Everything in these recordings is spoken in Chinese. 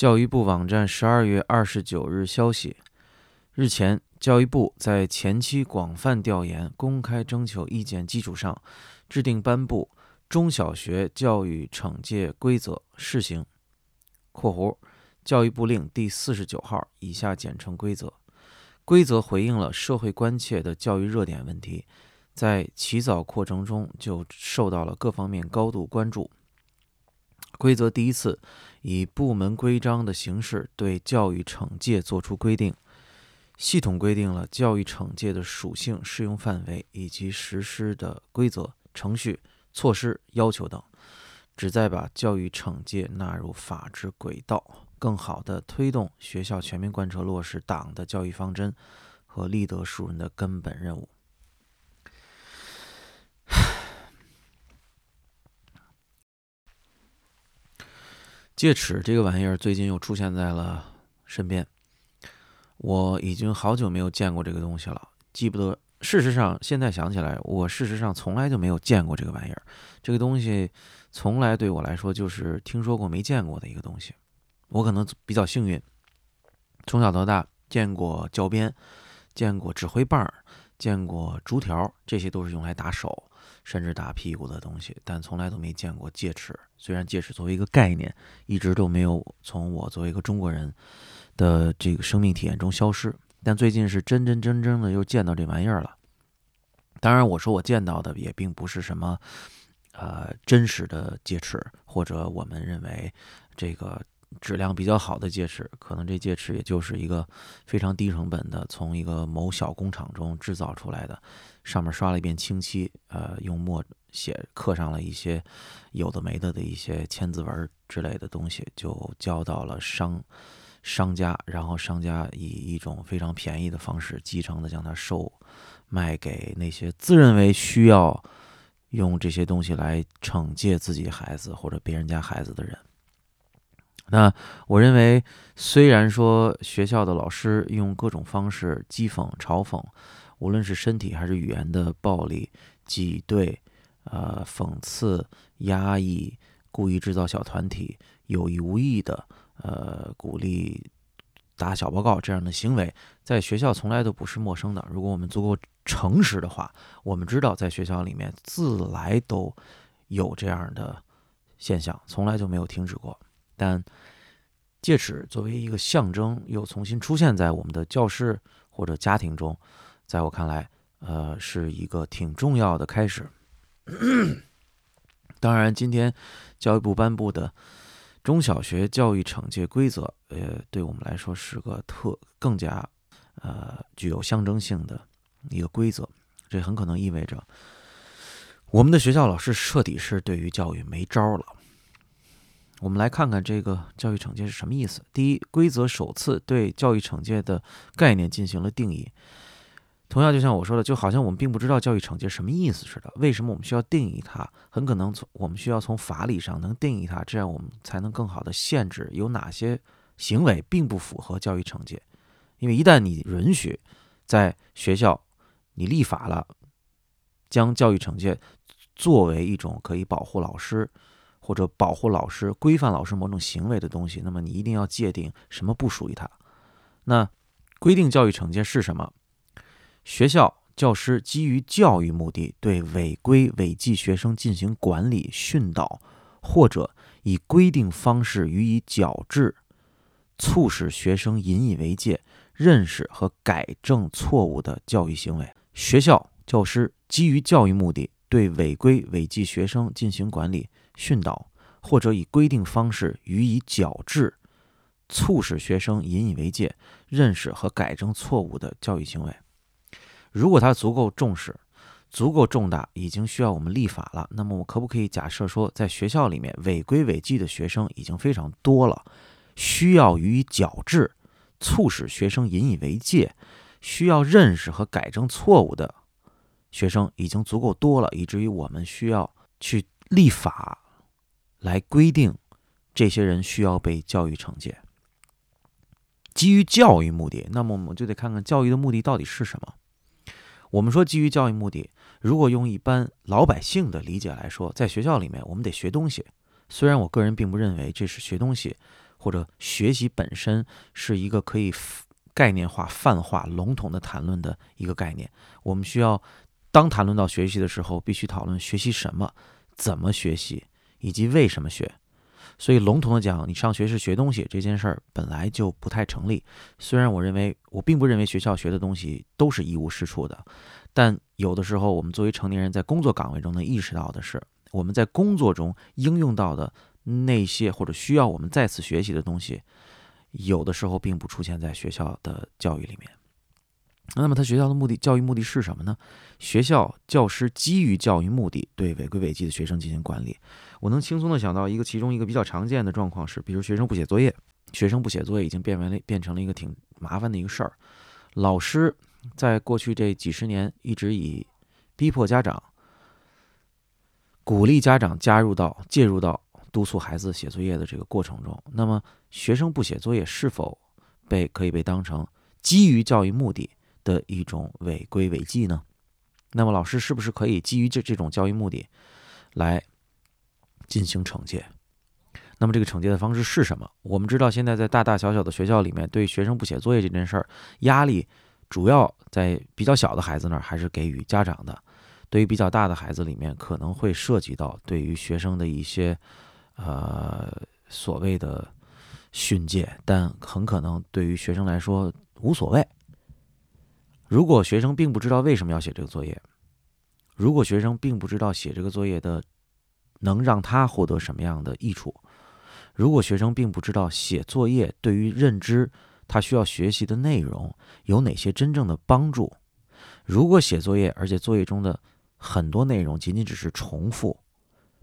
教育部网站十二月二十九日消息，日前，教育部在前期广泛调研、公开征求意见基础上，制定颁布中小学教育惩戒规则试行（括弧教育部令第四十九号）以下简称规则。规则回应了社会关切的教育热点问题，在起草过程中就受到了各方面高度关注。规则第一次以部门规章的形式对教育惩戒作出规定，系统规定了教育惩戒的属性、适用范围以及实施的规则、程序、措施、要求等，旨在把教育惩戒纳入法治轨道，更好地推动学校全面贯彻落实党的教育方针和立德树人的根本任务。戒尺这个玩意儿最近又出现在了身边，我已经好久没有见过这个东西了，记不得。事实上，现在想起来，我事实上从来就没有见过这个玩意儿。这个东西从来对我来说就是听说过没见过的一个东西。我可能比较幸运，从小到大见过教鞭，见过指挥棒，见过竹条，这些都是用来打手。甚至打屁股的东西，但从来都没见过戒尺。虽然戒尺作为一个概念，一直都没有从我作为一个中国人的这个生命体验中消失，但最近是真真正正的又见到这玩意儿了。当然，我说我见到的也并不是什么呃真实的戒尺，或者我们认为这个。质量比较好的戒尺，可能这戒尺也就是一个非常低成本的，从一个某小工厂中制造出来的，上面刷了一遍清漆，呃，用墨写刻上了一些有的没的的一些千字文之类的东西，就交到了商商家，然后商家以一种非常便宜的方式，继承的将它售卖给那些自认为需要用这些东西来惩戒自己孩子或者别人家孩子的人。那我认为，虽然说学校的老师用各种方式讥讽、嘲讽，无论是身体还是语言的暴力、挤兑、呃讽刺、压抑、故意制造小团体、有意无意的呃鼓励打小报告这样的行为，在学校从来都不是陌生的。如果我们足够诚实的话，我们知道在学校里面自来都有这样的现象，从来就没有停止过。但戒尺作为一个象征，又重新出现在我们的教室或者家庭中，在我看来，呃，是一个挺重要的开始。当然，今天教育部颁布的中小学教育惩戒规则，呃，对我们来说是个特更加呃具有象征性的一个规则。这很可能意味着我们的学校老师彻底是对于教育没招了。我们来看看这个教育惩戒是什么意思。第一，规则首次对教育惩戒的概念进行了定义。同样，就像我说的，就好像我们并不知道教育惩戒什么意思似的。为什么我们需要定义它？很可能从我们需要从法理上能定义它，这样我们才能更好的限制有哪些行为并不符合教育惩戒。因为一旦你允许在学校你立法了，将教育惩戒作为一种可以保护老师。或者保护老师、规范老师某种行为的东西，那么你一定要界定什么不属于他。那规定教育惩戒是什么？学校教师基于教育目的对违规违纪学生进行管理训导，或者以规定方式予以矫治，促使学生引以为戒、认识和改正错误的教育行为。学校教师基于教育目的对违规违纪学生进行管理。训导或者以规定方式予以矫治，促使学生引以为戒、认识和改正错误的教育行为。如果他足够重视、足够重大，已经需要我们立法了，那么我可不可以假设说，在学校里面违规违纪的学生已经非常多了，需要予以矫治，促使学生引以为戒、需要认识和改正错误的学生已经足够多了，以至于我们需要去立法。来规定，这些人需要被教育惩戒。基于教育目的，那么我们就得看看教育的目的到底是什么。我们说基于教育目的，如果用一般老百姓的理解来说，在学校里面我们得学东西。虽然我个人并不认为这是学东西或者学习本身是一个可以概念化、泛化、笼统的谈论的一个概念。我们需要当谈论到学习的时候，必须讨论学习什么、怎么学习以及为什么学。所以笼统的讲，你上学是学东西这件事儿本来就不太成立。虽然我认为，我并不认为学校学的东西都是一无是处的，但有的时候我们作为成年人在工作岗位中能意识到的是，我们在工作中应用到的那些或者需要我们再次学习的东西，有的时候并不出现在学校的教育里面。那么，他学校的目的，教育目的是什么呢？学校教师基于教育目的，对违规违纪的学生进行管理。我能轻松的想到一个，其中一个比较常见的状况是，比如学生不写作业，学生不写作业已经变为了变成了一个挺麻烦的一个事儿。老师在过去这几十年一直以逼迫家长、鼓励家长加入到介入到督促孩子写作业的这个过程中。那么，学生不写作业是否被可以被当成基于教育目的？的一种违规违纪呢？那么老师是不是可以基于这这种教育目的来进行惩戒？那么这个惩戒的方式是什么？我们知道，现在在大大小小的学校里面，对学生不写作业这件事儿，压力主要在比较小的孩子那儿还是给予家长的。对于比较大的孩子里面，可能会涉及到对于学生的一些呃所谓的训诫，但很可能对于学生来说无所谓。如果学生并不知道为什么要写这个作业，如果学生并不知道写这个作业的能让他获得什么样的益处，如果学生并不知道写作业对于认知他需要学习的内容有哪些真正的帮助，如果写作业而且作业中的很多内容仅仅只是重复，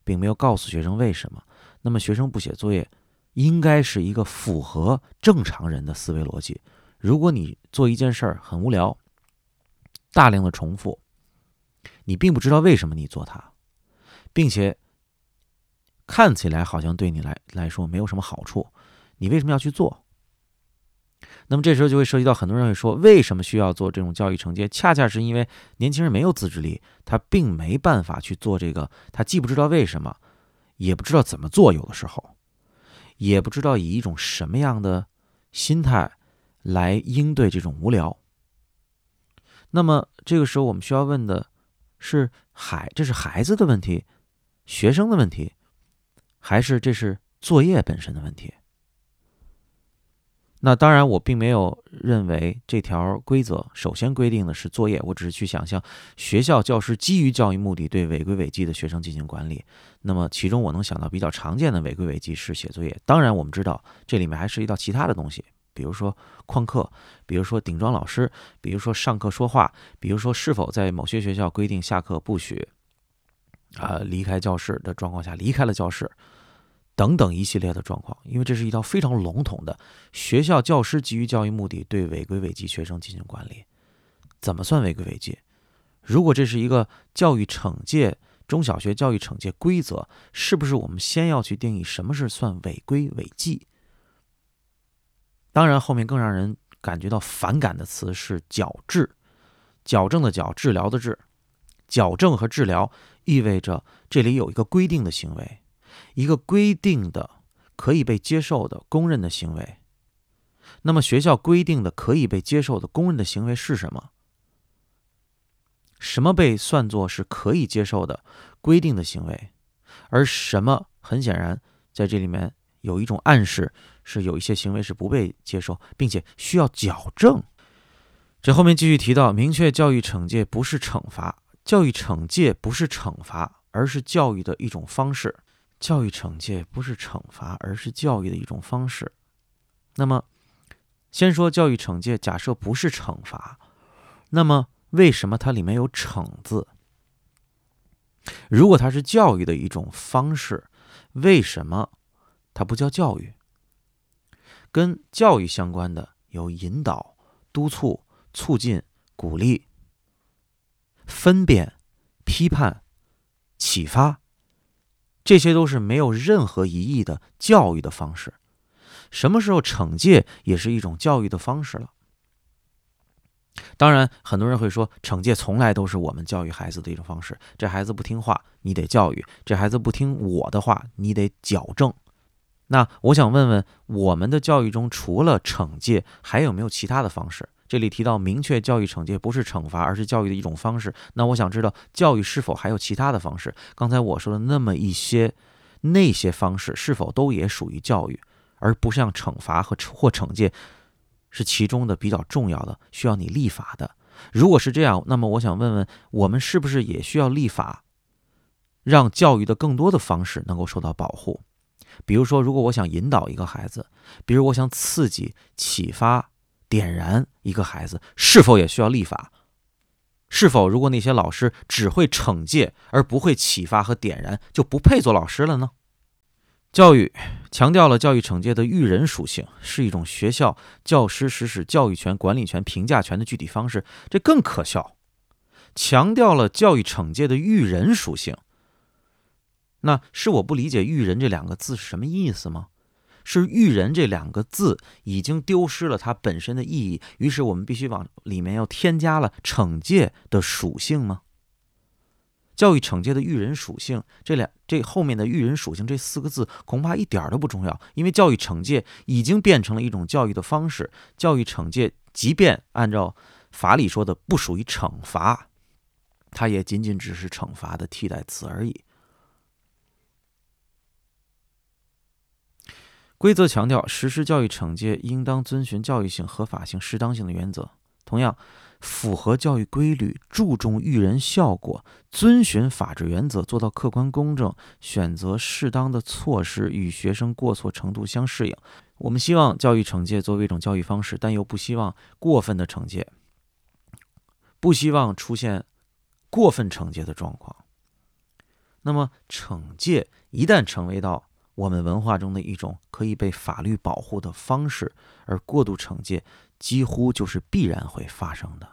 并没有告诉学生为什么，那么学生不写作业应该是一个符合正常人的思维逻辑。如果你做一件事儿很无聊。大量的重复，你并不知道为什么你做它，并且看起来好像对你来来说没有什么好处，你为什么要去做？那么这时候就会涉及到很多人会说，为什么需要做这种教育承接？恰恰是因为年轻人没有自制力，他并没办法去做这个，他既不知道为什么，也不知道怎么做，有的时候也不知道以一种什么样的心态来应对这种无聊。那么这个时候，我们需要问的是：孩，这是孩子的问题，学生的问题，还是这是作业本身的问题？那当然，我并没有认为这条规则首先规定的是作业，我只是去想象学校教师基于教育目的对违规违纪的学生进行管理。那么其中我能想到比较常见的违规违纪是写作业。当然，我们知道这里面还涉及到其他的东西。比如说旷课，比如说顶撞老师，比如说上课说话，比如说是否在某些学校规定下课不许啊离开教室的状况下离开了教室，等等一系列的状况。因为这是一套非常笼统的学校教师基于教育目的对违规违纪学生进行管理。怎么算违规违纪？如果这是一个教育惩戒中小学教育惩戒规则，是不是我们先要去定义什么是算违规违纪？当然，后面更让人感觉到反感的词是“矫治”，矫正的矫，治疗的治。矫正和治疗意味着这里有一个规定的行为，一个规定的可以被接受的公认的行为。那么，学校规定的可以被接受的公认的行为是什么？什么被算作是可以接受的规定的行为？而什么很显然在这里面有一种暗示。是有一些行为是不被接受，并且需要矫正。这后面继续提到，明确教育惩戒不是惩罚，教育惩戒不是惩罚，而是教育的一种方式。教育惩戒不是惩罚，而是教育的一种方式。那么，先说教育惩戒，假设不是惩罚，那么为什么它里面有“惩”字？如果它是教育的一种方式，为什么它不叫教育？跟教育相关的有引导、督促、促进、鼓励、分辨、批判、启发，这些都是没有任何疑义的教育的方式。什么时候惩戒也是一种教育的方式了？当然，很多人会说，惩戒从来都是我们教育孩子的一种方式。这孩子不听话，你得教育；这孩子不听我的话，你得矫正。那我想问问，我们的教育中除了惩戒，还有没有其他的方式？这里提到明确教育惩戒不是惩罚，而是教育的一种方式。那我想知道，教育是否还有其他的方式？刚才我说的那么一些，那些方式是否都也属于教育，而不像惩罚和或惩戒是其中的比较重要的，需要你立法的？如果是这样，那么我想问问，我们是不是也需要立法，让教育的更多的方式能够受到保护？比如说，如果我想引导一个孩子，比如我想刺激、启发。点燃一个孩子是否也需要立法？是否如果那些老师只会惩戒而不会启发和点燃，就不配做老师了呢？教育强调了教育惩戒的育人属性，是一种学校教师实施教育权、管理权、评价权的具体方式，这更可笑。强调了教育惩戒的育人属性，那是我不理解“育人”这两个字是什么意思吗？是“育人”这两个字已经丢失了它本身的意义，于是我们必须往里面要添加了惩戒的属性吗？教育惩戒的育人属性，这两这后面的育人属性这四个字恐怕一点都不重要，因为教育惩戒已经变成了一种教育的方式。教育惩戒，即便按照法理说的不属于惩罚，它也仅仅只是惩罚的替代词而已。规则强调，实施教育惩戒应当遵循教育性、合法性、适当性的原则。同样，符合教育规律、注重育人效果、遵循法治原则、做到客观公正、选择适当的措施与学生过错程度相适应。我们希望教育惩戒作为一种教育方式，但又不希望过分的惩戒，不希望出现过分惩戒的状况。那么，惩戒一旦成为到我们文化中的一种可以被法律保护的方式，而过度惩戒几乎就是必然会发生的。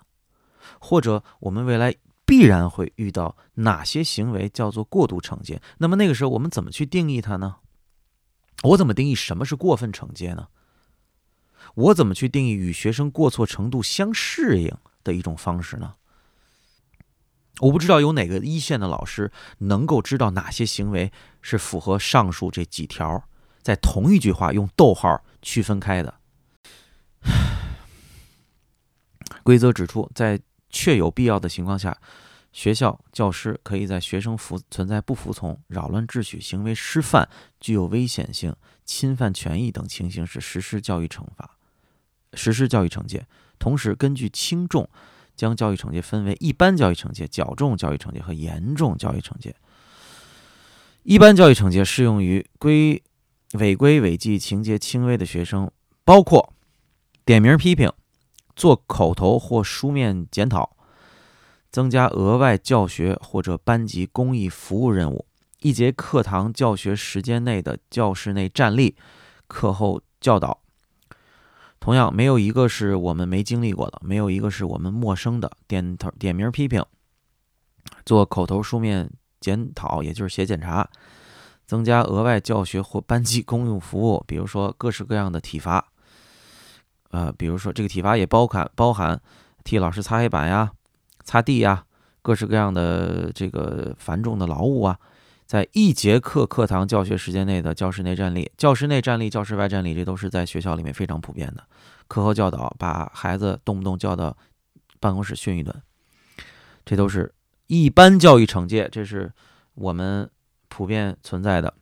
或者，我们未来必然会遇到哪些行为叫做过度惩戒？那么那个时候我们怎么去定义它呢？我怎么定义什么是过分惩戒呢？我怎么去定义与学生过错程度相适应的一种方式呢？我不知道有哪个一线的老师能够知道哪些行为是符合上述这几条，在同一句话用逗号区分开的。规则指出，在确有必要的情况下，学校教师可以在学生服存在不服从、扰乱秩序、行为失范、具有危险性、侵犯权益等情形时实施教育惩罚、实施教育惩戒，同时根据轻重。将教育惩戒分为一般教育惩戒、较重教育惩戒和严重教育惩戒。一般教育惩戒适用于规违规违纪情节轻微的学生，包括点名批评、做口头或书面检讨、增加额外教学或者班级公益服务任务、一节课堂教学时间内的教室内站立、课后教导。同样，没有一个是我们没经历过的，没有一个是我们陌生的。点头点名批评，做口头书面检讨，也就是写检查，增加额外教学或班级公用服务，比如说各式各样的体罚。呃，比如说这个体罚也包含包含替老师擦黑板呀、擦地呀，各式各样的这个繁重的劳务啊。在一节课课堂教学时间内的教室内站立、教室内站立、教室外站立，这都是在学校里面非常普遍的。课后教导，把孩子动不动叫到办公室训一顿，这都是一般教育惩戒，这是我们普遍存在的。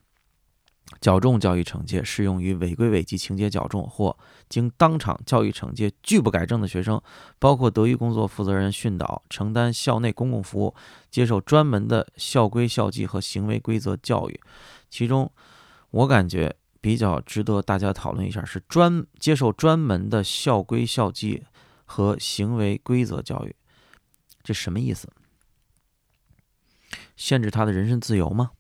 较重教育惩戒适用于违规违纪情节较重或经当场教育惩戒拒不改正的学生，包括德育工作负责人训导、承担校内公共服务、接受专门的校规校纪和行为规则教育。其中，我感觉比较值得大家讨论一下是专接受专门的校规校纪和行为规则教育，这什么意思？限制他的人身自由吗？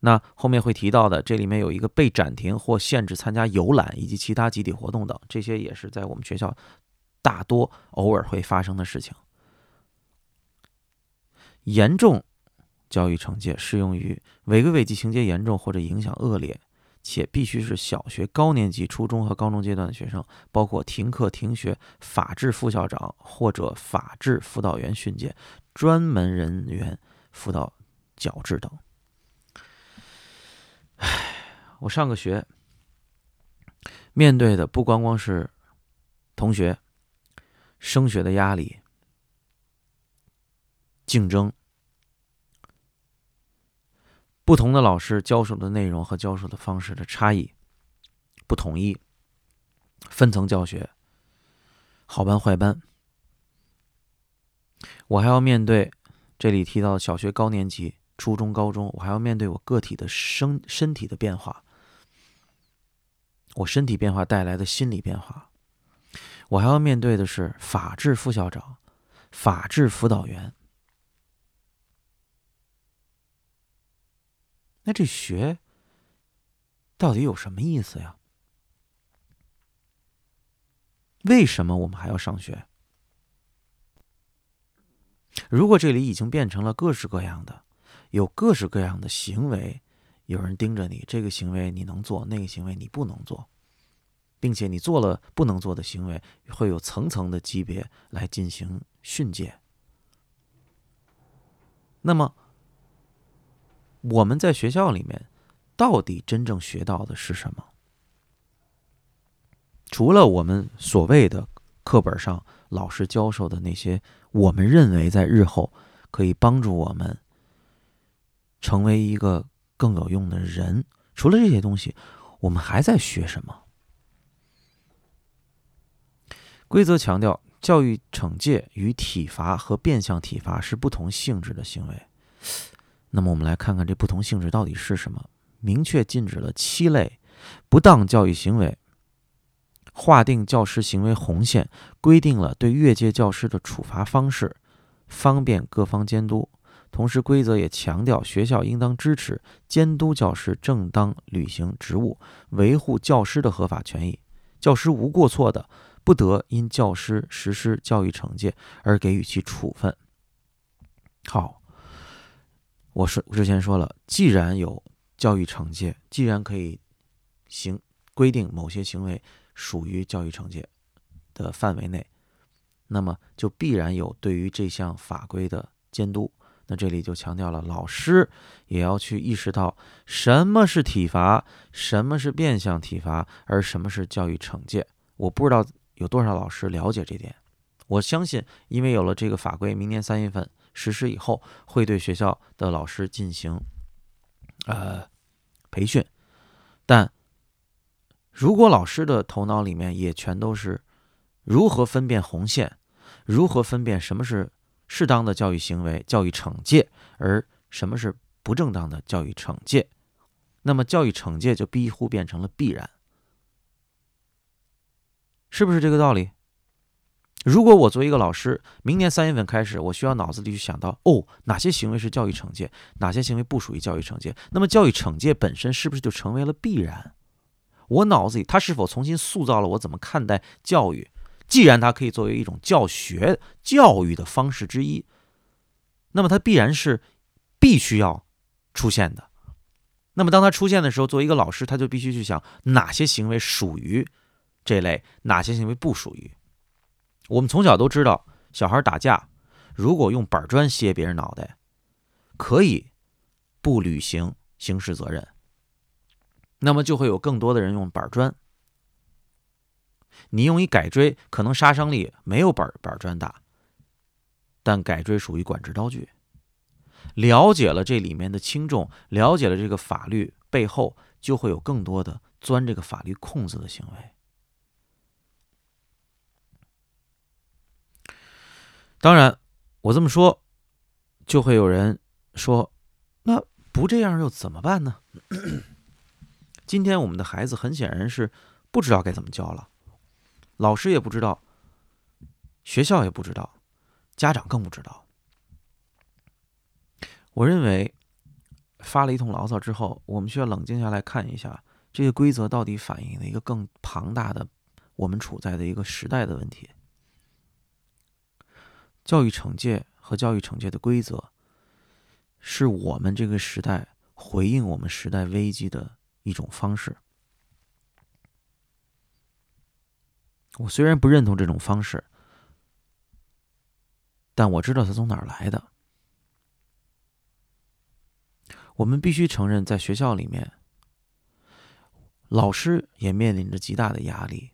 那后面会提到的，这里面有一个被暂停或限制参加游览以及其他集体活动等，这些也是在我们学校大多偶尔会发生的事情。严重教育惩戒适用于违规违纪情节严重或者影响恶劣，且必须是小学高年级、初中和高中阶段的学生，包括停课停学、法制副校长或者法制辅导员训诫、专门人员辅导矫治等。唉，我上个学，面对的不光光是同学升学的压力、竞争，不同的老师教授的内容和教授的方式的差异不统一，分层教学，好班坏班，我还要面对这里提到的小学高年级。初中、高中，我还要面对我个体的身身体的变化，我身体变化带来的心理变化，我还要面对的是法治副校长、法治辅导员。那这学到底有什么意思呀？为什么我们还要上学？如果这里已经变成了各式各样的。有各式各样的行为，有人盯着你，这个行为你能做，那个行为你不能做，并且你做了不能做的行为，会有层层的级别来进行训诫。那么，我们在学校里面到底真正学到的是什么？除了我们所谓的课本上老师教授的那些，我们认为在日后可以帮助我们。成为一个更有用的人，除了这些东西，我们还在学什么？规则强调，教育惩戒与体罚和变相体罚是不同性质的行为。那么，我们来看看这不同性质到底是什么？明确禁止了七类不当教育行为，划定教师行为红线，规定了对越界教师的处罚方式，方便各方监督。同时，规则也强调，学校应当支持监督教师正当履行职务，维护教师的合法权益。教师无过错的，不得因教师实施教育惩戒而给予其处分。好，我是之前说了，既然有教育惩戒，既然可以行规定某些行为属于教育惩戒的范围内，那么就必然有对于这项法规的监督。那这里就强调了，老师也要去意识到什么是体罚，什么是变相体罚，而什么是教育惩戒。我不知道有多少老师了解这点。我相信，因为有了这个法规，明年三月份实施以后，会对学校的老师进行呃培训。但如果老师的头脑里面也全都是如何分辨红线，如何分辨什么是。适当的教育行为，教育惩戒，而什么是不正当的教育惩戒？那么教育惩戒就几乎变成了必然，是不是这个道理？如果我作为一个老师，明年三月份开始，我需要脑子里去想到，哦，哪些行为是教育惩戒，哪些行为不属于教育惩戒？那么教育惩戒本身是不是就成为了必然？我脑子里它是否重新塑造了我怎么看待教育？既然它可以作为一种教学教育的方式之一，那么它必然是必须要出现的。那么当它出现的时候，作为一个老师，他就必须去想哪些行为属于这类，哪些行为不属于。我们从小都知道，小孩打架，如果用板砖歇别人脑袋，可以不履行刑事责任，那么就会有更多的人用板砖。你用一改锥，可能杀伤力没有板板砖大，但改锥属于管制刀具。了解了这里面的轻重，了解了这个法律背后，就会有更多的钻这个法律空子的行为。当然，我这么说，就会有人说：“那不这样又怎么办呢？” 今天我们的孩子很显然是不知道该怎么教了。老师也不知道，学校也不知道，家长更不知道。我认为发了一通牢骚之后，我们需要冷静下来看一下，这个规则到底反映了一个更庞大的我们处在的一个时代的问题。教育惩戒和教育惩戒的规则，是我们这个时代回应我们时代危机的一种方式。我虽然不认同这种方式，但我知道它从哪儿来的。我们必须承认，在学校里面，老师也面临着极大的压力。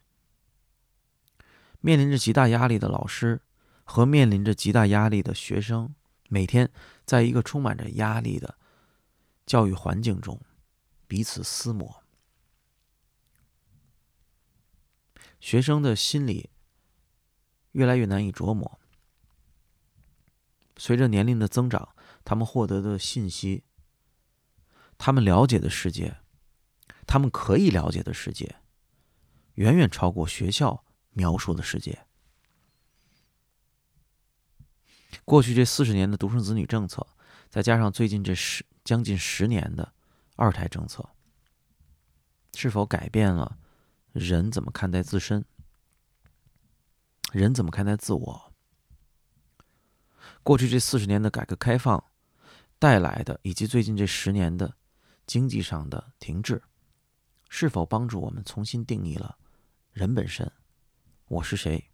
面临着极大压力的老师和面临着极大压力的学生，每天在一个充满着压力的教育环境中彼此厮磨。学生的心理越来越难以琢磨。随着年龄的增长，他们获得的信息，他们了解的世界，他们可以了解的世界，远远超过学校。描述的世界。过去这四十年的独生子女政策，再加上最近这十将近十年的二胎政策，是否改变了人怎么看待自身？人怎么看待自我？过去这四十年的改革开放带来的，以及最近这十年的经济上的停滞，是否帮助我们重新定义了人本身？我是谁？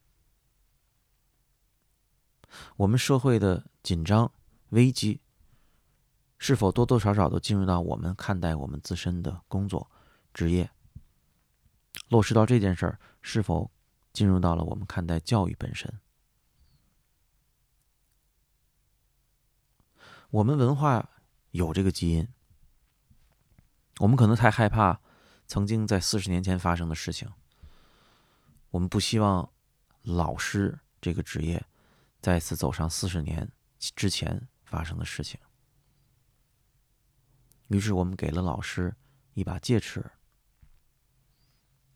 我们社会的紧张危机，是否多多少少都进入到我们看待我们自身的工作职业？落实到这件事儿，是否进入到了我们看待教育本身？我们文化有这个基因，我们可能太害怕曾经在四十年前发生的事情。我们不希望老师这个职业再次走上四十年之前发生的事情，于是我们给了老师一把戒尺，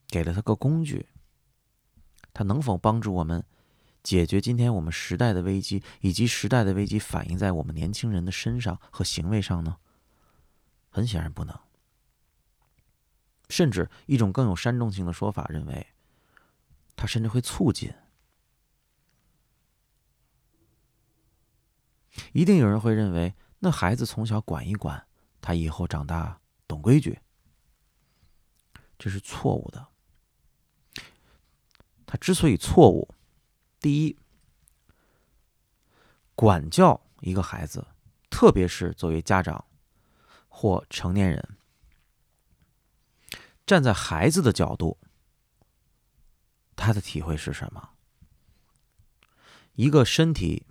给了他个工具，他能否帮助我们解决今天我们时代的危机，以及时代的危机反映在我们年轻人的身上和行为上呢？很显然不能。甚至一种更有煽动性的说法认为。它甚至会促进。一定有人会认为，那孩子从小管一管，他以后长大懂规矩，这是错误的。他之所以错误，第一，管教一个孩子，特别是作为家长或成年人，站在孩子的角度。他的体会是什么？一个身体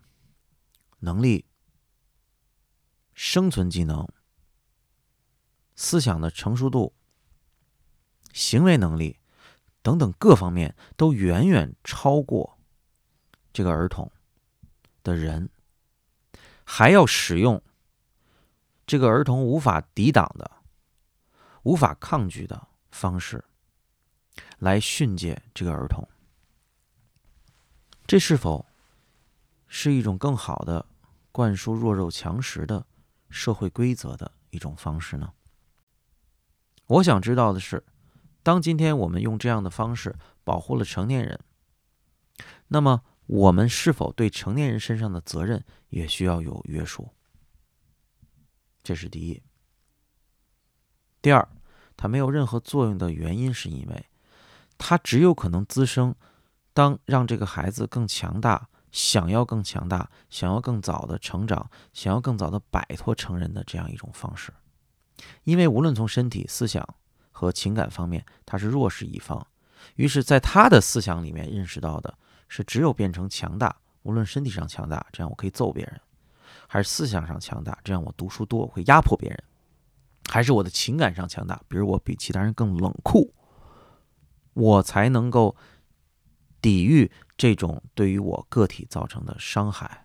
能力、生存技能、思想的成熟度、行为能力等等各方面都远远超过这个儿童的人，还要使用这个儿童无法抵挡的、无法抗拒的方式。来训诫这个儿童，这是否是一种更好的灌输弱肉强食的社会规则的一种方式呢？我想知道的是，当今天我们用这样的方式保护了成年人，那么我们是否对成年人身上的责任也需要有约束？这是第一。第二，它没有任何作用的原因是因为。它只有可能滋生，当让这个孩子更强大，想要更强大，想要更早的成长，想要更早的摆脱成人的这样一种方式。因为无论从身体、思想和情感方面，他是弱势一方。于是，在他的思想里面认识到的是，只有变成强大，无论身体上强大，这样我可以揍别人；还是思想上强大，这样我读书多，我会压迫别人；还是我的情感上强大，比如我比其他人更冷酷。我才能够抵御这种对于我个体造成的伤害，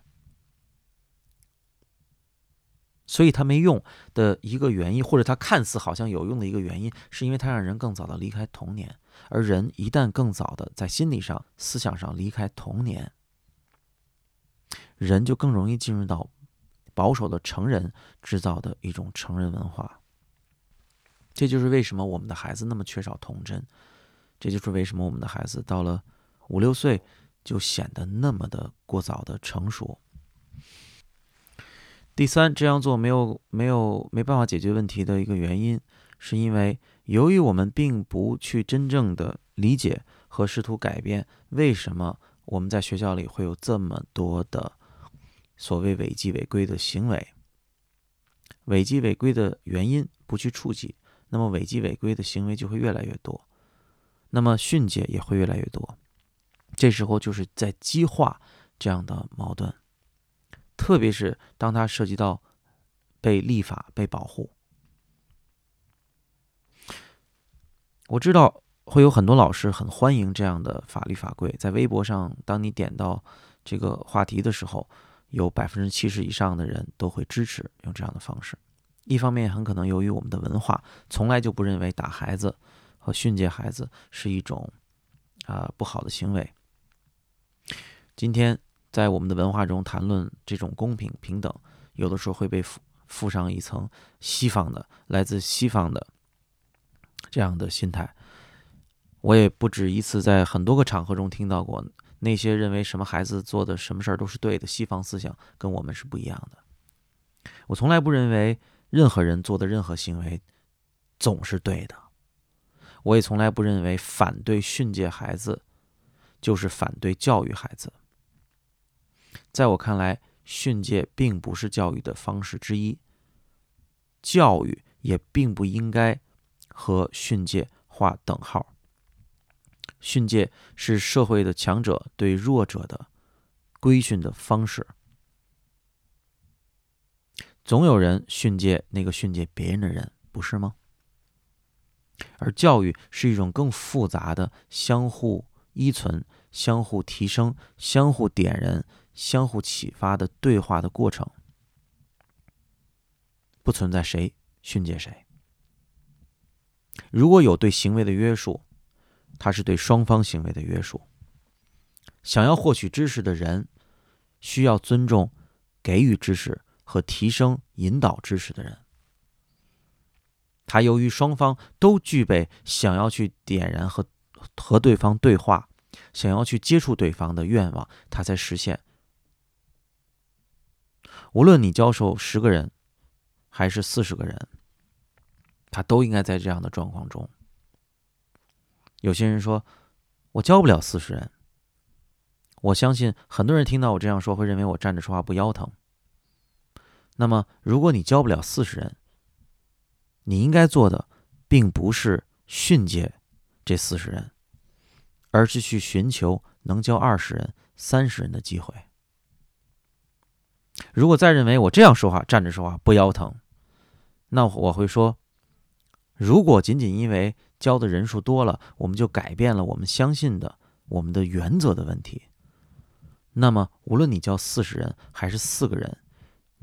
所以它没用的一个原因，或者它看似好像有用的一个原因，是因为它让人更早的离开童年。而人一旦更早的在心理上、思想上离开童年，人就更容易进入到保守的成人制造的一种成人文化。这就是为什么我们的孩子那么缺少童真。这就是为什么我们的孩子到了五六岁就显得那么的过早的成熟。第三，这样做没有没有没办法解决问题的一个原因，是因为由于我们并不去真正的理解和试图改变为什么我们在学校里会有这么多的所谓违纪违规的行为，违纪违规的原因不去触及，那么违纪违规的行为就会越来越多，那么训诫也会越来越多。这时候就是在激化这样的矛盾，特别是当它涉及到被立法、被保护。我知道会有很多老师很欢迎这样的法律法规，在微博上，当你点到这个话题的时候，有百分之七十以上的人都会支持用这样的方式。一方面，很可能由于我们的文化从来就不认为打孩子和训诫孩子是一种啊不好的行为。今天在我们的文化中谈论这种公平平等，有的时候会被附附上一层西方的、来自西方的这样的心态。我也不止一次在很多个场合中听到过那些认为什么孩子做的什么事儿都是对的西方思想跟我们是不一样的。我从来不认为。任何人做的任何行为，总是对的。我也从来不认为反对训诫孩子，就是反对教育孩子。在我看来，训诫并不是教育的方式之一，教育也并不应该和训诫划等号。训诫是社会的强者对弱者的规训的方式。总有人训诫那个训诫别人的人，不是吗？而教育是一种更复杂的、相互依存、相互提升、相互点燃、相互启发的对话的过程，不存在谁训诫谁。如果有对行为的约束，它是对双方行为的约束。想要获取知识的人，需要尊重给予知识。和提升、引导知识的人，他由于双方都具备想要去点燃和和对方对话、想要去接触对方的愿望，他才实现。无论你教授十个人还是四十个人，他都应该在这样的状况中。有些人说，我教不了四十人。我相信很多人听到我这样说，会认为我站着说话不腰疼。那么，如果你教不了四十人，你应该做的并不是训诫这四十人，而是去寻求能教二十人、三十人的机会。如果再认为我这样说话站着说话不腰疼，那我会说：如果仅仅因为教的人数多了，我们就改变了我们相信的、我们的原则的问题，那么无论你教四十人还是四个人。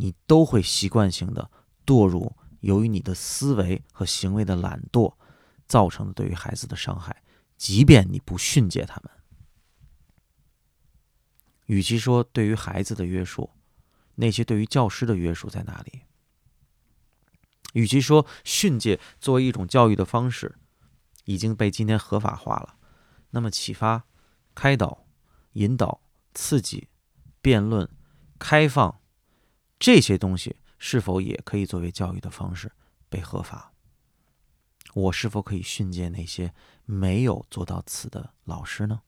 你都会习惯性的堕入由于你的思维和行为的懒惰造成的对于孩子的伤害，即便你不训诫他们。与其说对于孩子的约束，那些对于教师的约束在哪里？与其说训诫作为一种教育的方式已经被今天合法化了，那么启发、开导、引导、刺激、辩论、开放。这些东西是否也可以作为教育的方式被合法？我是否可以训诫那些没有做到此的老师呢？